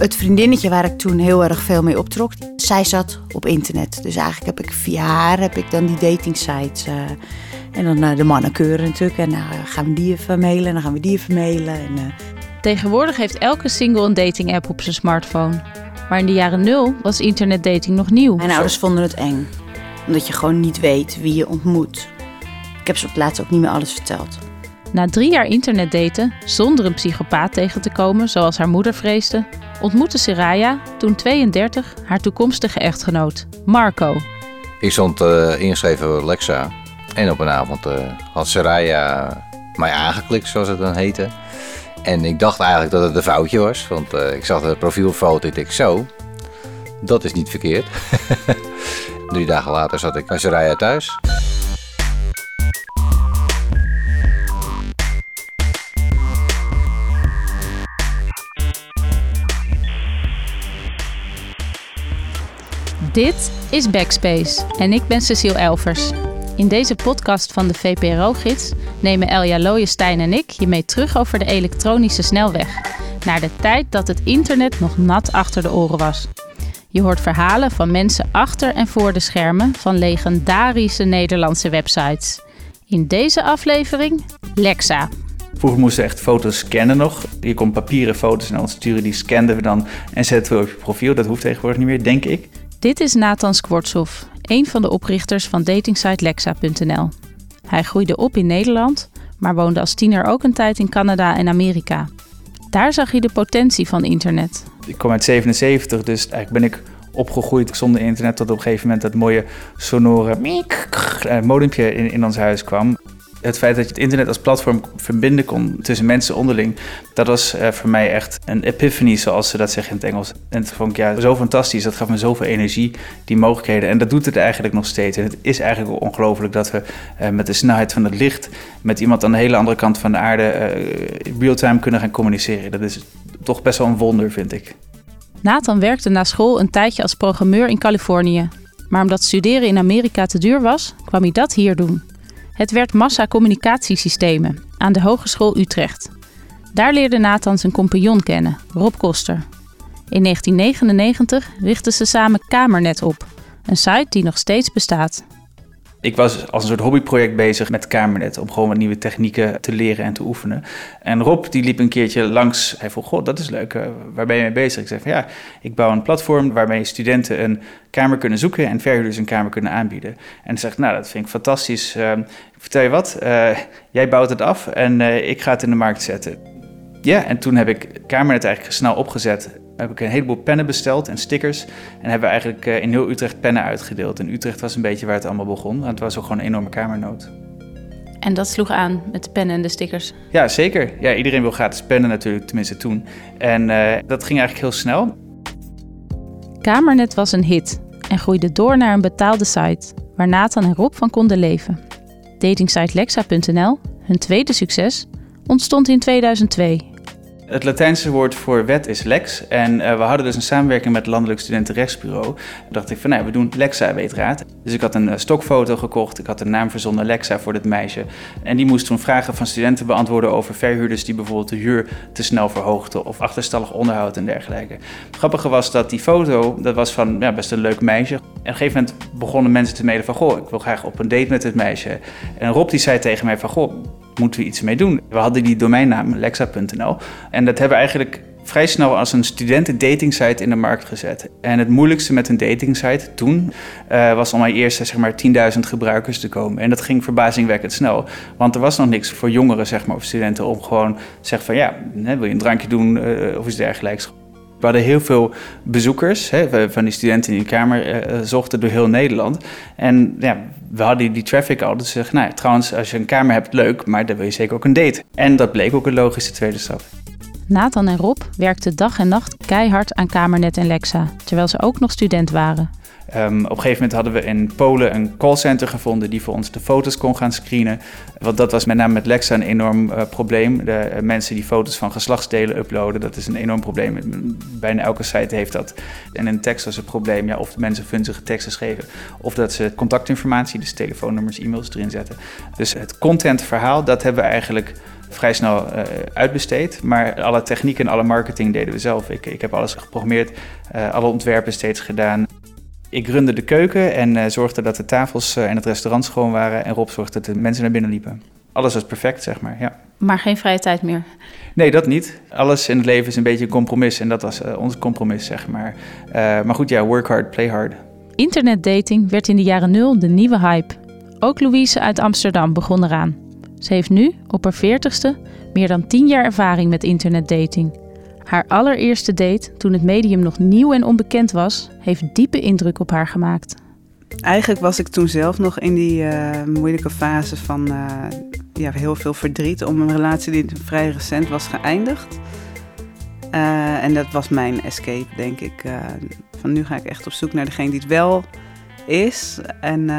Het vriendinnetje waar ik toen heel erg veel mee optrok, zij zat op internet. Dus eigenlijk heb ik via haar heb ik dan die dating sites. eh, en dan eh, de mannen keuren natuurlijk. En dan gaan we die even mailen en dan gaan we die even mailen. En, eh, Tegenwoordig heeft elke single een dating app op zijn smartphone. Maar in de jaren nul was internetdating nog nieuw. Mijn ouders vonden het eng. Omdat je gewoon niet weet wie je ontmoet. Ik heb ze op het laatst ook niet meer alles verteld. Na drie jaar internetdaten, zonder een psychopaat tegen te komen, zoals haar moeder vreesde, ontmoette Seraya, toen 32, haar toekomstige echtgenoot, Marco. Ik stond eh, ingeschreven bij Lexa. En op een avond eh, had Saraya mij aangeklikt, zoals het dan heette. En ik dacht eigenlijk dat het een foutje was. Want eh, ik zag de profielfoto. Ik dacht zo, dat is niet verkeerd. Drie dagen later zat ik bij Saraya thuis. Dit is Backspace en ik ben Cecile Elvers. In deze podcast van de VPRO-gids nemen Elja Looijenstein en ik je mee terug over de elektronische snelweg. Naar de tijd dat het internet nog nat achter de oren was. Je hoort verhalen van mensen achter en voor de schermen van legendarische Nederlandse websites. In deze aflevering Lexa. Vroeger moesten we echt foto's scannen nog. Je kon papieren foto's naar ons sturen, die scanden we dan en zetten we op je profiel. Dat hoeft tegenwoordig niet meer, denk ik. Dit is Nathan Skwortshoff, een van de oprichters van datingsite Lexa.nl. Hij groeide op in Nederland, maar woonde als tiener ook een tijd in Canada en Amerika. Daar zag hij de potentie van internet. Ik kom uit 77, dus eigenlijk ben ik opgegroeid zonder internet tot op een gegeven moment dat mooie sonore eh, modempje in, in ons huis kwam. Het feit dat je het internet als platform verbinden kon tussen mensen onderling, dat was eh, voor mij echt een epiphany, zoals ze dat zeggen in het Engels. En dat vond ik ja, zo fantastisch, dat gaf me zoveel energie, die mogelijkheden. En dat doet het eigenlijk nog steeds. En het is eigenlijk ongelooflijk dat we eh, met de snelheid van het licht, met iemand aan de hele andere kant van de aarde, eh, real-time kunnen gaan communiceren. Dat is toch best wel een wonder, vind ik. Nathan werkte na school een tijdje als programmeur in Californië. Maar omdat studeren in Amerika te duur was, kwam hij dat hier doen. Het werd massa-communicatiesystemen aan de Hogeschool Utrecht. Daar leerde Nathan zijn compagnon kennen, Rob Koster. In 1999 richtten ze samen Kamernet op, een site die nog steeds bestaat. Ik was als een soort hobbyproject bezig met Kamernet om gewoon wat nieuwe technieken te leren en te oefenen. En Rob die liep een keertje langs. Hij vroeg: God, dat is leuk. eh, waar ben je mee bezig? Ik zei van ja, ik bouw een platform waarmee studenten een kamer kunnen zoeken en verhuurders een kamer kunnen aanbieden. En hij zegt: Nou, dat vind ik fantastisch. Eh, vertel je wat? Eh, jij bouwt het af en eh, ik ga het in de markt zetten. Ja, en toen heb ik Kamernet eigenlijk snel opgezet. Heb ik een heleboel pennen besteld en stickers. En hebben we eigenlijk eh, in heel Utrecht pennen uitgedeeld. En Utrecht was een beetje waar het allemaal begon. Want het was ook gewoon een enorme kamernood. En dat sloeg aan met de pennen en de stickers. Ja, zeker. Ja, iedereen wil gratis pennen natuurlijk, tenminste toen. En eh, dat ging eigenlijk heel snel. Kamernet was een hit en groeide door naar een betaalde site waar Nathan en Rob van konden leven. Datingsite Lexa.nl, hun tweede succes, ontstond in 2002. Het Latijnse woord voor wet is lex. En eh, we hadden dus een samenwerking met het Landelijk Studentenrechtsbureau. Toen dacht ik van, nou, we doen Lexa weetraad. Dus ik had een eh, stokfoto gekocht. Ik had de naam verzonnen Lexa voor dit meisje. En die moest toen vragen van studenten beantwoorden over verhuurders die bijvoorbeeld de huur te snel verhoogden of achterstallig onderhoud en dergelijke. Het grappige was dat die foto, dat was van ja, best een leuk meisje. En op een gegeven moment begonnen mensen te mailen van, goh, ik wil graag op een date met dit meisje. En Rob die zei tegen mij van, goh, moeten we iets mee doen. We hadden die domeinnaam lexa.nl en dat hebben we eigenlijk vrij snel als een studenten-datingsite in de markt gezet. En het moeilijkste met een datingsite toen eh, was om mijn eerste zeg maar 10.000 gebruikers te komen. En dat ging verbazingwekkend snel, want er was nog niks voor jongeren zeg maar, of studenten om gewoon te zeggen van ja, wil je een drankje doen eh, of iets dergelijks. We hadden heel veel bezoekers hè, van die studenten die kamer eh, zochten door heel Nederland. En ja, we hadden die, die traffic al. Dus zeg, nou, ja, trouwens, als je een kamer hebt, leuk, maar dan wil je zeker ook een date. En dat bleek ook een logische tweede stap. Nathan en Rob werkten dag en nacht keihard aan Kamernet en Lexa, terwijl ze ook nog student waren. Ehm, op een gegeven moment hadden we in Polen een callcenter gevonden die voor ons de foto's kon gaan screenen. Want dat was met name met Lexa een enorm uh, probleem. De uh, mensen die foto's van geslachtsdelen uploaden, dat is een enorm probleem. Bijna elke site heeft dat. En in tekst was het probleem, ja, of de mensen vunzige teksten schreven, of dat ze contactinformatie, dus telefoonnummers, e-mails erin zetten. Dus het contentverhaal, dat hebben we eigenlijk vrij snel uh, uitbesteed. Maar alle techniek en alle marketing deden we zelf. Ik, ik heb alles geprogrammeerd, alle ontwerpen steeds gedaan. Ik runde de keuken en uh, zorgde dat de tafels en het restaurant schoon waren. En Rob zorgde dat de mensen naar binnen liepen. Alles was perfect, zeg maar. Ja. Maar geen vrije tijd meer? Nee, dat niet. Alles in het leven is een beetje een compromis. En dat was ons compromis, zeg maar. maar goed, ja, work hard, play hard. Internetdating werd in de jaren nul de nieuwe hype. Ook Louise uit Amsterdam begon eraan. Ze heeft nu, op haar veertigste, meer dan 10 jaar ervaring met internetdating. Haar allereerste date, toen het medium nog nieuw en onbekend was, heeft diepe indruk op haar gemaakt. Eigenlijk was ik toen zelf nog in die uh, moeilijke fase van uh, ja, heel veel verdriet om een relatie die vrij recent was geëindigd. Uh, en dat was mijn escape, denk ik. van nu ga ik echt op zoek naar degene die het wel is. En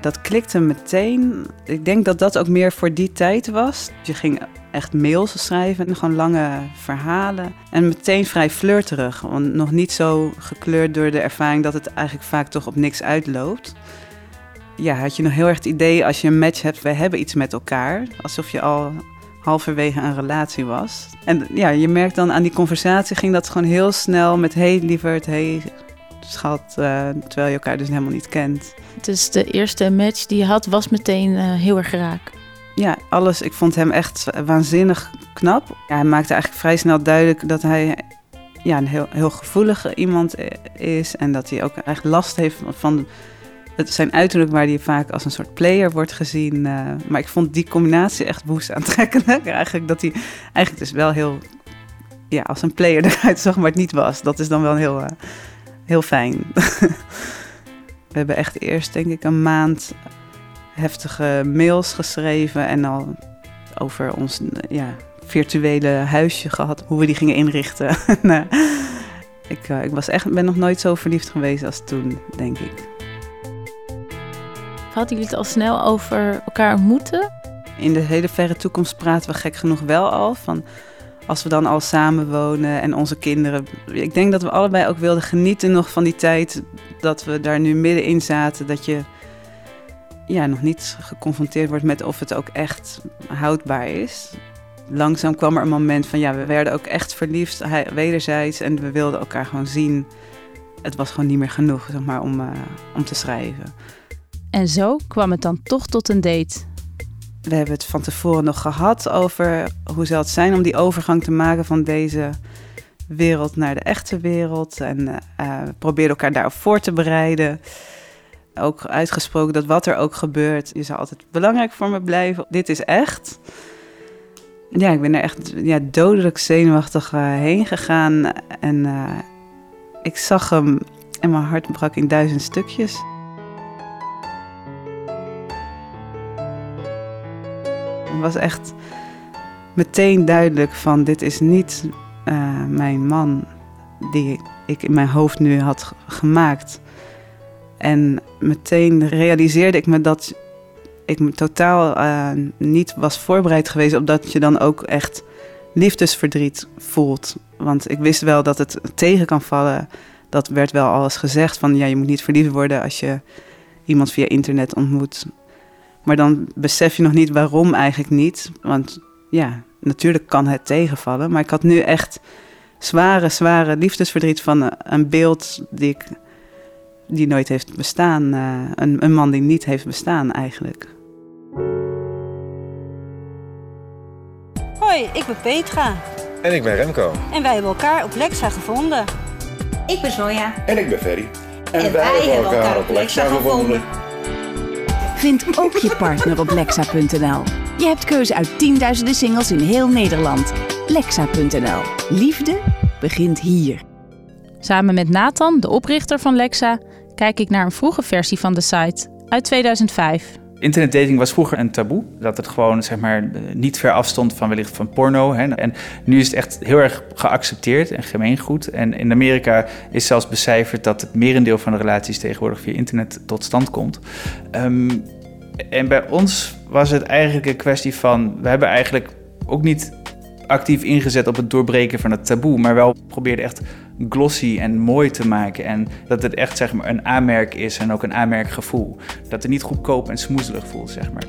dat klikte meteen. Ik denk dat dat ook meer voor die tijd was. Je ging echt mails schrijven en gewoon lange verhalen. En meteen vrij flirterig. Want nog niet zo gekleurd door de ervaring dat het eigenlijk vaak toch op niks uitloopt. Ja, had je nog heel erg het idee als je een match hebt, we hebben iets met elkaar. Alsof je al halverwege een relatie was. En ja, je merkt dan aan die conversatie ging dat gewoon heel snel met hey lieverd, hey schat, uh, terwijl je elkaar dus helemaal niet kent. Dus de eerste match die je had was meteen uh, heel erg raak. Ja, alles. Ik vond hem echt waanzinnig knap. Ja, hij maakte eigenlijk vrij snel duidelijk dat hij ja, een heel, heel gevoelige iemand is. En dat hij ook echt last heeft van het, zijn uiterlijk, waar hij vaak als een soort player wordt gezien. Uh, maar ik vond die combinatie echt woest aantrekkelijk. Eigenlijk dat hij eigenlijk dus wel heel ja, als een player eruit zag, maar het niet was. Dat is dan wel heel, uh, heel fijn. We hebben echt eerst, denk ik, een maand heftige mails geschreven en al over ons ja, virtuele huisje gehad, hoe we die gingen inrichten. nou, ik, uh, ik was echt, ben nog nooit zo verliefd geweest als toen, denk ik. Hadden jullie het al snel over elkaar ontmoeten? In de hele verre toekomst praten we gek genoeg wel al van als we dan al samen wonen en onze kinderen. Ik denk dat we allebei ook wilden genieten nog van die tijd dat we daar nu middenin zaten. Dat je ja, nog niet geconfronteerd wordt met of het ook echt houdbaar is. Langzaam kwam er een moment van ja, we werden ook echt verliefd, wederzijds. En we wilden elkaar gewoon zien. Het was gewoon niet meer genoeg zeg maar, om, uh, om te schrijven. En zo kwam het dan toch tot een date we hebben het van tevoren nog gehad over hoe zal het zijn om die overgang te maken van deze wereld naar de echte wereld. En uh, we probeerden elkaar daarop voor te bereiden. Ook uitgesproken dat wat er ook gebeurt, je zal altijd belangrijk voor me blijven. Dit is echt. Ja, ik ben er echt ja, dodelijk zenuwachtig uh, heen gegaan. En ik zag hem en mijn hart brak in duizend stukjes. Was echt meteen duidelijk van dit is niet uh, mijn man die ik in mijn hoofd nu had gemaakt. En meteen realiseerde ik me dat ik me totaal uh, niet was voorbereid geweest op dat je dan ook echt liefdesverdriet voelt. Want ik wist wel dat het tegen kan vallen. Dat werd wel alles gezegd van ja, je moet niet verliefd worden als je iemand via internet ontmoet. Maar dan besef je nog niet waarom eigenlijk niet. Want ja, natuurlijk kan het tegenvallen. Maar ik had nu echt zware, zware liefdesverdriet van een beeld die, ik, die nooit heeft bestaan. Uh, een, een man die niet heeft bestaan eigenlijk. Hoi, ik ben Petra. En ik ben Remco. En wij hebben elkaar op Lexa gevonden. Ik ben Zoya. En ik ben Ferry. En, en wij, wij, hebben elkaar, op Lexa, Lexa gevonden. Vind ook je partner op Lexa.nl. Je hebt keuze uit tienduizenden singles in heel Nederland. Lexa.nl. Liefde begint hier. Samen met Nathan, de oprichter van Lexa, kijk ik naar een vroege versie van de site uit 2005. Internetdating was vroeger een taboe. Dat het gewoon zeg maar, niet ver afstond van wellicht van porno. Hè. En nu is het echt heel erg geaccepteerd en gemeengoed. En in Amerika is zelfs becijferd dat het merendeel van de relaties tegenwoordig via internet tot stand komt. Ehm, en bij ons was het eigenlijk een kwestie van... we hebben eigenlijk ook niet actief ingezet op het doorbreken van het taboe... maar wel probeerden echt glossy en mooi te maken. En dat het echt zeg maar, een aanmerk is en ook een aanmerkgevoel. Dat het niet goedkoop en smoezelig voelt, zeg maar.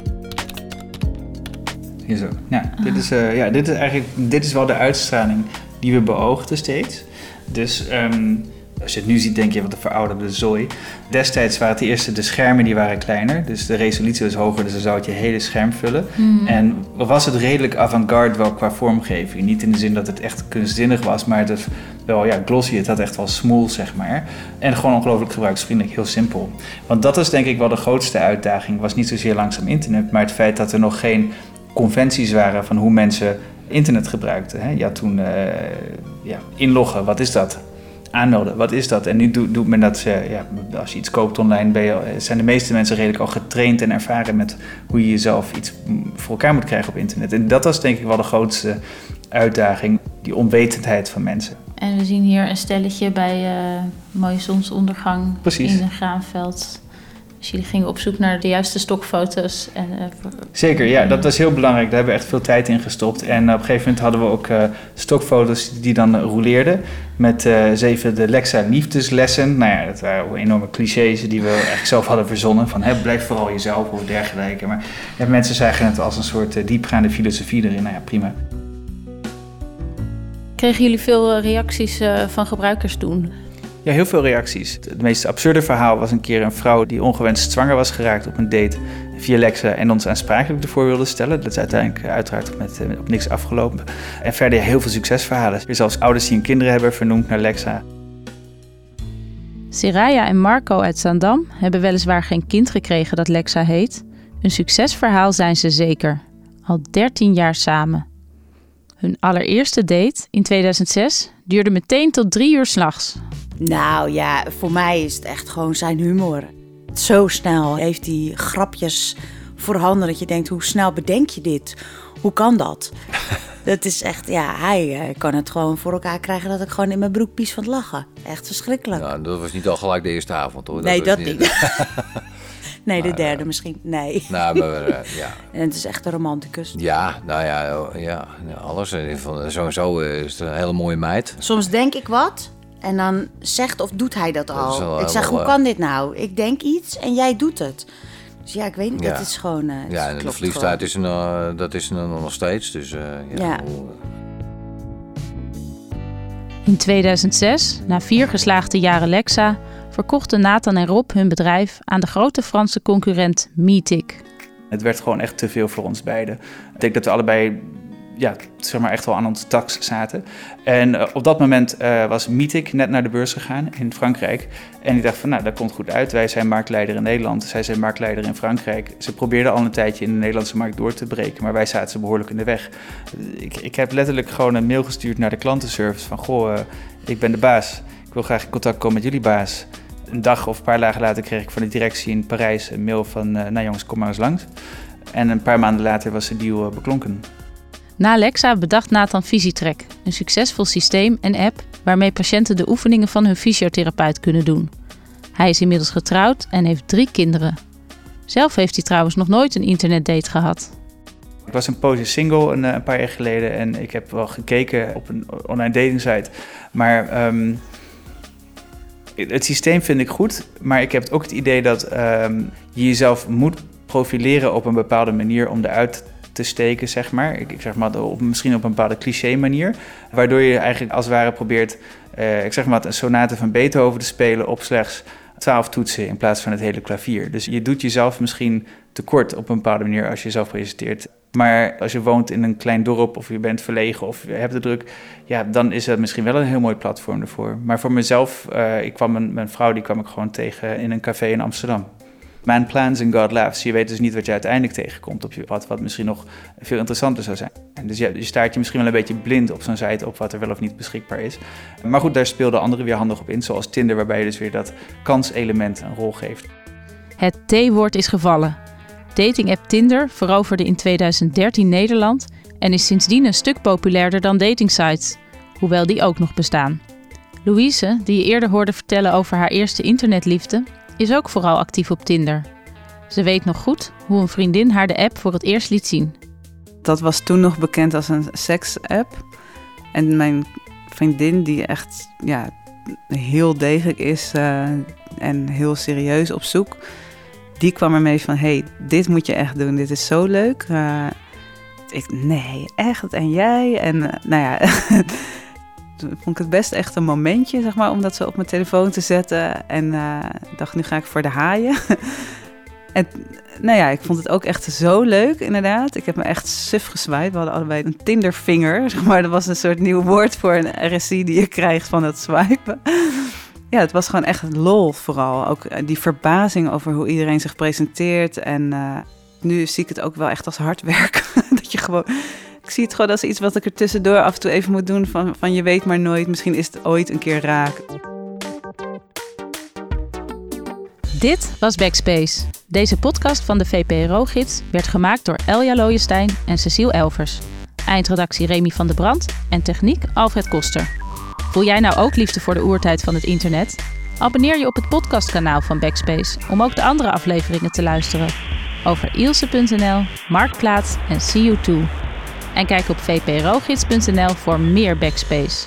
Hier zo. Ja, dit is, uh, ja, dit is eigenlijk dit is wel de uitstraling die we beoogden steeds. Dus um, als je het nu ziet, denk je wat een verouderde zooi. Destijds waren het eerste de schermen die waren kleiner. Dus de resolutie was hoger, dus dan zou het je hele scherm vullen. Mhm. En was het redelijk avant-garde wel qua vormgeving. Niet in de zin dat het echt kunstzinnig was, maar het was wel ja, glossy. Het had echt wel smoel, zeg maar. En gewoon ongelooflijk gebruiksvriendelijk, heel simpel. Want dat is denk ik wel de grootste uitdaging. was niet zozeer langzaam internet, maar het feit dat er nog geen conventies waren van hoe mensen internet gebruikten. Hè? Ja, toen uh, ja, inloggen, wat is dat? Aanmelden. Wat is dat? En nu doet, men dat, uh, ja, als je iets koopt online, ben je, zijn de meeste mensen redelijk al getraind en ervaren met hoe je jezelf iets voor elkaar moet krijgen op internet. En dat was denk ik wel de grootste uitdaging, die onwetendheid van mensen. En we zien hier een stelletje bij uh, mooie zonsondergang Precies. in een graanveld. Dus jullie gingen op zoek naar de juiste stokfoto's. En, uh, Zeker, ja, dat was heel belangrijk. Daar hebben we echt veel tijd in gestopt. En op een gegeven moment hadden we ook uh, stokfoto's die dan rouleerden. Met uh, zeven de Lexa liefdeslessen. Nou ja, dat waren enorme clichés die we eigenlijk zelf hadden verzonnen. Van hè, blijf vooral jezelf of dergelijke. Maar ja, mensen zagen het als een soort diepgaande filosofie erin. Nou ja, prima. Kregen jullie veel reacties van gebruikers toen? Ja, heel veel reacties. Het meest absurde verhaal was een keer een vrouw die ongewenst zwanger was geraakt op een date via Lexa en ons aansprakelijk ervoor wilde stellen. Dat is uiteindelijk uiteraard met, met op niks afgelopen. En verder heel veel succesverhalen. Er zelfs ouders die hun kinderen hebben vernoemd naar Lexa. Seraya en Marco uit Zandam hebben weliswaar geen kind gekregen dat Lexa heet. Een succesverhaal zijn ze zeker. Al 13 jaar samen. Hun allereerste date in 2006 duurde meteen tot drie uur s'nachts. Nou ja, voor mij is het echt gewoon zijn humor. Zo snel heeft hij grapjes voorhanden dat je denkt, hoe snel bedenk je dit? Hoe kan dat? dat is echt, ja, hij kan het gewoon voor elkaar krijgen dat ik gewoon in mijn broek pies van het lachen. Echt verschrikkelijk. Nou, dat was niet al gelijk de eerste avond hoor. Nee, dat, niet. nee, de maar, derde uh, misschien. Nee. Nou, maar uh, ja. En het is echt een romanticus. Ja, nou ja, ja alles. Sowieso is het een hele mooie meid. Soms denk ik wat en dan zegt of doet hij dat al. Dat ik zeg, hoe kan dit nou? Ik denk iets en jij doet het. Dus ja, ik weet niet, Ja. dat is gewoon... eh, Ja, het en de klopt verliefdheid is er, nog- dat is er nog steeds. Dus, eh, ja, Ja. hoe- In 2006, na vier geslaagde jaren Lexa, verkochten Nathan en Rob hun bedrijf aan de grote Franse concurrent Meetic. Het werd gewoon echt te veel voor ons beiden. Ik denk dat we allebei ja, zeg maar echt wel aan onze tax zaten. En eh, op dat moment eh, was Meetic net naar de beurs gegaan in Frankrijk. En ik dacht van, nou, dat komt goed uit. Wij zijn marktleider in Nederland, zij zijn marktleider in Frankrijk. Ze probeerden al een tijdje in de Nederlandse markt door te breken, maar wij zaten ze behoorlijk in de weg. Ik, ik heb letterlijk gewoon een mail gestuurd naar de klantenservice van, goh, eh, ik ben de baas. Ik wil graag in contact komen met jullie baas. Een dag of een paar dagen later kreeg ik van de directie in Parijs een mail van, nou jongens, kom maar eens langs. En een paar maanden later was de deal beklonken. Na Lexa bedacht Nathan Visitrack, een succesvol systeem en app waarmee patiënten de oefeningen van hun fysiotherapeut kunnen doen. Hij is inmiddels getrouwd en heeft drie kinderen. Zelf heeft hij trouwens nog nooit een internetdate gehad. Ik was een poosje single een, eh, paar jaar geleden en ik heb wel gekeken op een online dating site. Maar ehm, het systeem vind ik goed, maar ik heb ook het idee dat ehm, je jezelf moet profileren op een bepaalde manier om eruit te steken, zeg maar. Ik, ik zeg maar op, misschien op een bepaalde cliché manier, waardoor je eigenlijk als het ware probeert, eh, ik zeg maar een sonate van Beethoven te spelen op slechts 12 toetsen in plaats van het hele klavier. Dus je doet jezelf misschien tekort op een bepaalde manier als je jezelf presenteert. Maar als je woont in een klein dorp of je bent verlegen of je hebt de druk, ja, dan is dat misschien wel een heel mooi platform ervoor. Maar voor mezelf, eh, ik kwam mijn vrouw, die kwam ik gewoon tegen in een café in Amsterdam. Man plans and God laughs. Je weet dus niet wat je uiteindelijk tegenkomt op je pad, wat misschien nog veel interessanter zou zijn. En dus je, je staart je misschien wel een beetje blind op zo'n site op wat er wel of niet beschikbaar is. Maar goed, daar speelden anderen weer handig op in, zoals Tinder, waarbij je dus weer dat kanselement een rol geeft. Het T-woord is gevallen. Dating-app Tinder veroverde in 2013 Nederland en is sindsdien een stuk populairder dan datingsites, hoewel die ook nog bestaan. Louise, die je eerder hoorde vertellen over haar eerste internetliefde, is ook vooral actief op Tinder. Ze weet nog goed hoe een vriendin haar de app voor het eerst liet zien. Dat was toen nog bekend als een seks-app. En mijn vriendin, die echt ja, heel degelijk is uh, en heel serieus op zoek, die kwam ermee van: hey, dit moet je echt doen, dit is zo leuk. Uh, ik, nee, echt. En jij? En uh, nou ja, vond ik het best echt een momentje, zeg maar, om dat zo op mijn telefoon te zetten. En dacht, nu ga ik voor de haaien. En nou ja, ik vond het ook echt zo leuk, inderdaad. Ik heb me echt suf gezwaaid. We hadden allebei een Tindervinger, zeg maar. Dat was een soort nieuw woord voor een RSI die je krijgt van het swipen. Ja, het was gewoon echt lol vooral. Ook eh, die verbazing over hoe iedereen zich presenteert. En uh, nu zie ik het ook wel echt als hard werk. dat je gewoon... Ik zie het gewoon als iets wat ik er tussendoor af en toe even moet doen. Van, van je weet maar nooit, misschien is het ooit een keer raak. Dit was Backspace. Deze podcast van de VPRO-gids werd gemaakt door Elja Looijenstein en Cecile Elvers. Eindredactie Remy van der Brand en techniek Alfred Koster. Voel jij nou ook liefde voor de oertijd van het internet? Abonneer je op het podcastkanaal van Backspace om ook de andere afleveringen te luisteren. Over Ilse.nl, Marktplaats en See You Too. En kijk op vprogids.nl voor meer Backspace.